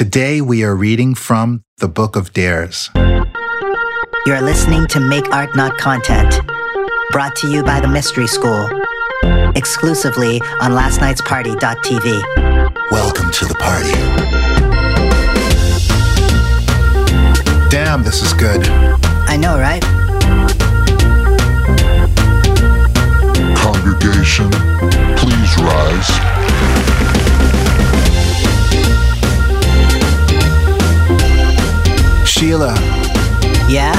Today we are reading from the Book of Dares. You are listening to Make Art Not Content, brought to you by the Mystery School, exclusively on lastnightsparty.tv. Welcome to the party. Damn, this is good. I know, right? Congregation, please rise. Sheila, Yeah?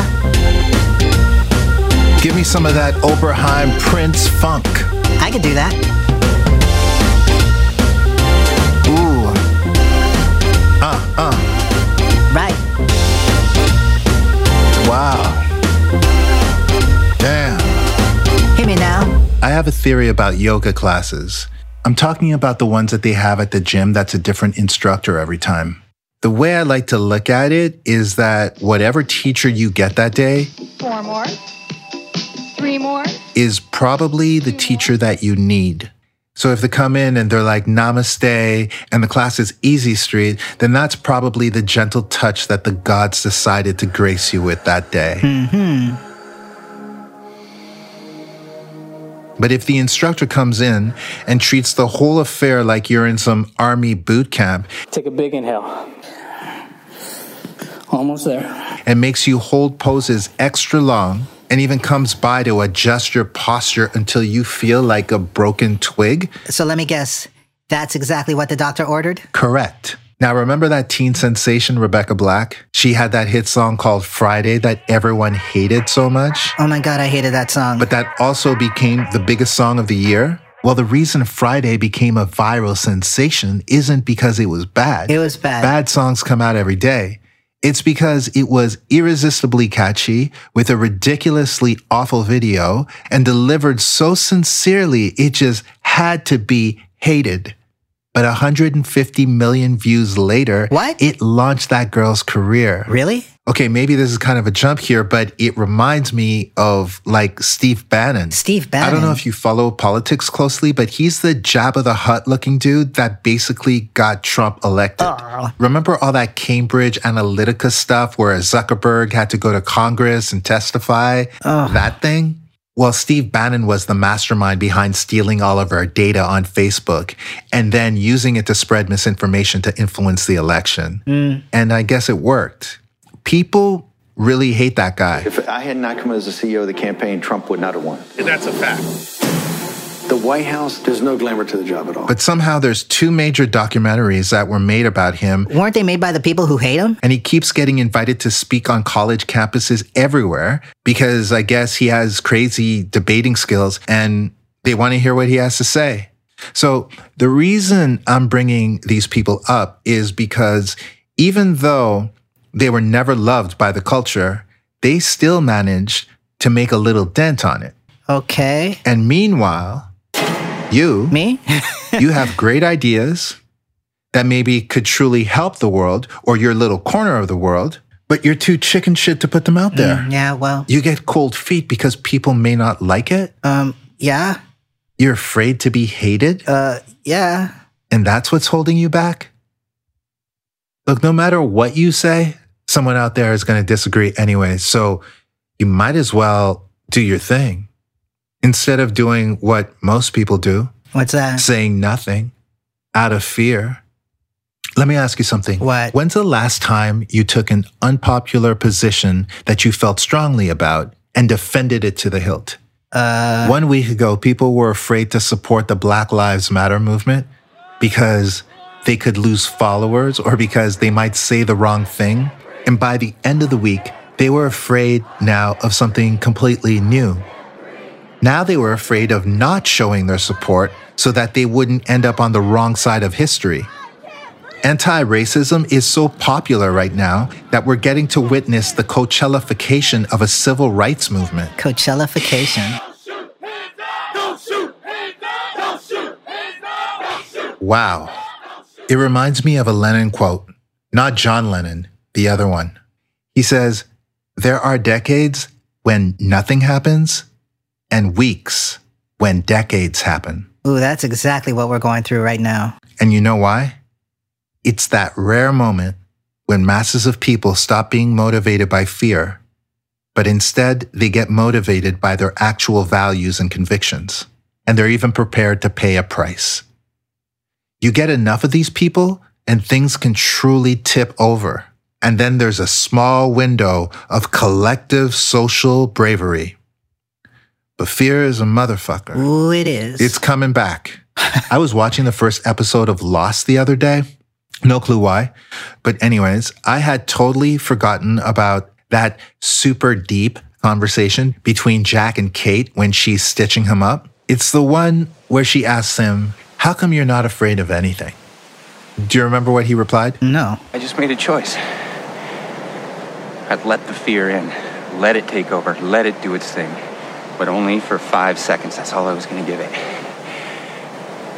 give me some of that Oberheim Prince funk. I could do that. Ooh. Uh, uh. Right. Wow. Damn. Hear me now. I have a theory about yoga classes. I'm talking about the ones that they have at the gym that's a different instructor every time. The way I like to look at it is that whatever teacher you get that day Four more. Three more. is probably the teacher that you need. So if they come in and they're like namaste and the class is easy street, then that's probably the gentle touch that the gods decided to grace you with that day. Mm-hmm. But if the instructor comes in and treats the whole affair like you're in some army boot camp Take a big inhale. Almost there. and makes you hold poses extra long and even comes by to adjust your posture until you feel like a broken twig, So let me guess. That's exactly what the doctor ordered? correct. Now, remember that teen sensation, Rebecca Black? She had that hit song called Friday that everyone hated so much, Oh my god, I hated that song. but that also became the biggest song of the year. Well, the reason Friday became a viral sensation isn't because it was bad. it was bad. bad songs come out every day. It's because it was irresistibly catchy with a ridiculously awful video and delivered so sincerely it just had to be hated. But 150 million views later, What? it launched that girl's career. Really? Okay, maybe this is kind of a jump here, but it reminds me of like Steve Bannon. Steve Bannon. I don't know if you follow politics closely, but he's the Jabba the Hutt looking dude that basically got Trump elected. Oh. Remember all that Cambridge Analytica stuff where Zuckerberg had to go to Congress and testify? That thing? Well, Steve Bannon was the mastermind behind stealing all of our data on Facebook and then using it to spread misinformation to influence the election. Mm. And I guess it worked. People really hate that guy. If I had not come as the CEO of the campaign, Trump would not have won. That's a fact. The White House, there's no glamour to the job at all. But somehow there's two major documentaries that were made about him Weren't they made by the people who hate him? and he keeps getting invited to speak on college campuses everywhere because I guess he has crazy debating skills and they want to hear what he has to say. So the reason I'm bringing these people up is because even though they were never loved by the culture, they still managed to make a little dent on it. Okay. And meanwhile, you Me? you have great ideas that maybe could truly help the world or your little corner of the world, but you're too chicken shit to put them out there. yeah, well, You get cold feet because people may not like it. um, yeah, You're afraid to be hated, uh, yeah. and that's what's holding you back. Look, no matter what you say, someone out there is going to disagree anyway. So you might as well do your thing instead of doing what most people do. What's that? saying nothing out of fear. Let me ask you something. What? When's the last time you took an unpopular position that you felt strongly about and defended it to the hilt? Uh, One week ago, people were afraid to support the Black Lives Matter movement because they could lose followers or because they might say the wrong thing. And by the end of the week, they were afraid now of something completely new. Now they were afraid of not showing their support so that they wouldn't end up on the wrong side of history. Anti racism is so popular right now that we're getting to witness the Coachellafication of a civil rights movement. Coachellafication. Wow. It reminds me of a Lenin quote, not John Lennon, the other one. He says, There are decades when nothing happens and weeks when decades happen. Ooh, that's exactly what we're going through right now. And you know why? It's that rare moment when masses of people stop being motivated by fear, but instead they get motivated by their actual values and convictions, and they're even prepared to pay a price. You get enough of these people, and things can truly tip over. And then there's a small window of collective social bravery. But fear is a motherfucker. Ooh, it is. It's coming back. I was watching the first episode of Lost the other day. No clue why. But, anyways, I had totally forgotten about that super deep conversation between Jack and Kate when she's stitching him up. It's the one where she asks him, How come you're not afraid of anything? Do you remember what he replied? no. I just made a choice. I'd let the fear in, let it take over, let it do its thing, but only for five seconds. That's all I was going to give it.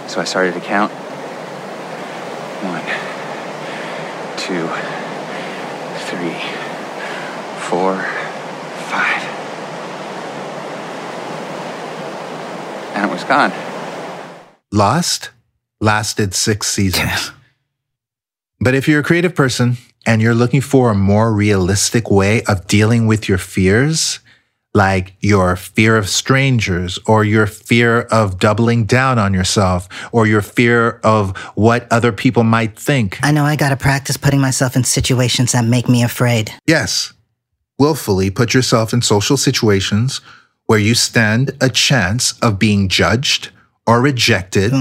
So I started to count. One, two, three, four, five. And it was gone. Lost lasted six seasons. But if you're a creative person and you're looking for a more realistic way of dealing with your fears, like your fear of strangers or your fear of doubling down on yourself or your fear of what other people might think. I know I gotta practice putting myself in situations that make me afraid. Yes, willfully put yourself in social situations where you stand a chance of being judged or rejected.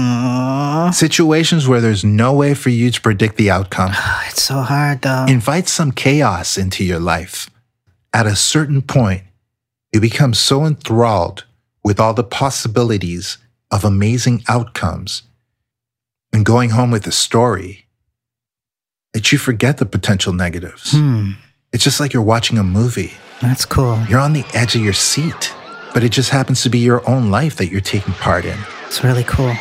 Situations where there's no way for you to predict the outcome. It's so hard though. Invite some chaos into your life. At a certain point, you become so enthralled with all the possibilities of amazing outcomes and going home with a story that you forget the potential negatives. Hmm, It's just like you're watching a movie. that's cool. You're on the edge of your seat, but it just happens to be your own life that you're taking part in. It's really cool.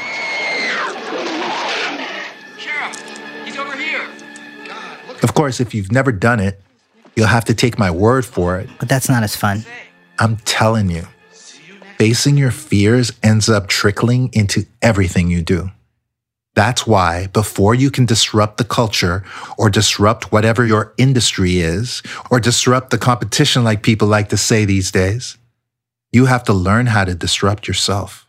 Sheriff, he's over here. Of course, if you've never done it, you'll have to take my word for it. But that's not as fun. I'm telling you, facing your fears ends up trickling into everything you do. That's why before you can disrupt the culture or disrupt whatever your industry is or disrupt the competition like people like to say these days, you have to learn how to disrupt yourself.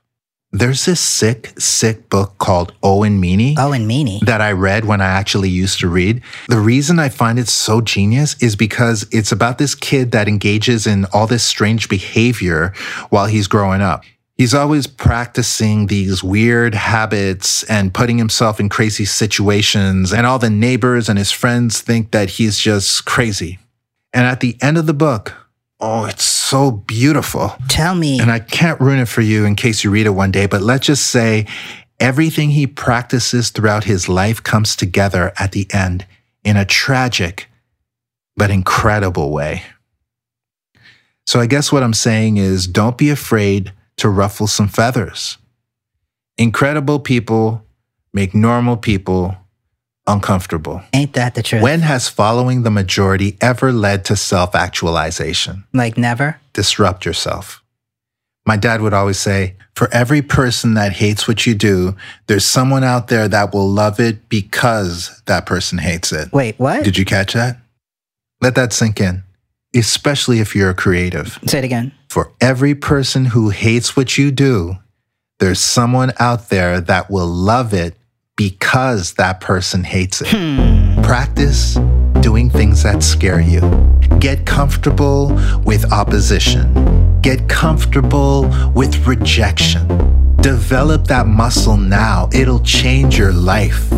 There's this sick, sick book called Owen Meany and meanie. that I read when I actually used to read. The reason I find it so genius is because it's about this kid that engages in all this strange behavior while he's growing up. He's always practicing these weird habits and putting himself in crazy situations, and all the neighbors and his friends think that he's just crazy. And at the end of the book, oh, it's so beautiful. Tell me. And I can't ruin it for you in case you read it one day, but let's just say everything he practices throughout his life comes together at the end in a tragic but incredible way. So I guess what I'm saying is don't be afraid to ruffle some feathers. Incredible people make normal people uncomfortable. Ain't that the truth? When has following the majority ever led to self actualization? like never? disrupt yourself. My dad would always say, for every person that hates what you do, there's someone out there that will love it because that person hates it. Wait, what? Did you catch that? Let that sink in, especially if you're a creative. Say it again. For every person who hates what you do, there's someone out there that will love it because that person hates it. Hmm. Practice doing things that scare you. Get comfortable with opposition. Get comfortable with rejection. Develop that muscle now. It'll change your life.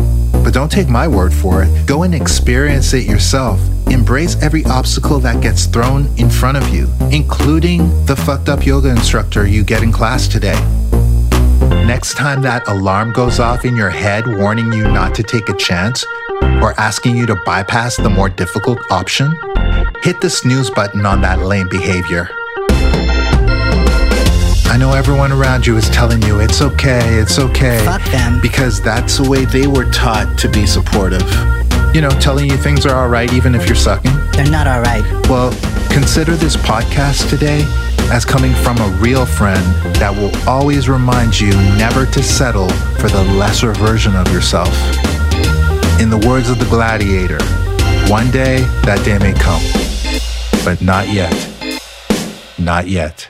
But don't take my word for it. Go and experience it yourself. Embrace every obstacle that gets thrown in front of you, including the fucked up yoga instructor you get in class today. Next time that alarm goes off in your head warning you not to take a chance or asking you to bypass the more difficult option, hit the snooze button on that lame behavior. I know everyone around you is telling you it's okay, it's okay. Fuck them. Because that's the way they were taught to be supportive. You know, telling you things are all right even if you're sucking. They're not all right. Well, consider this podcast today as coming from a real friend that will always remind you never to settle for the lesser version of yourself. In the words of the gladiator, one day that day may come, but not yet. Not yet.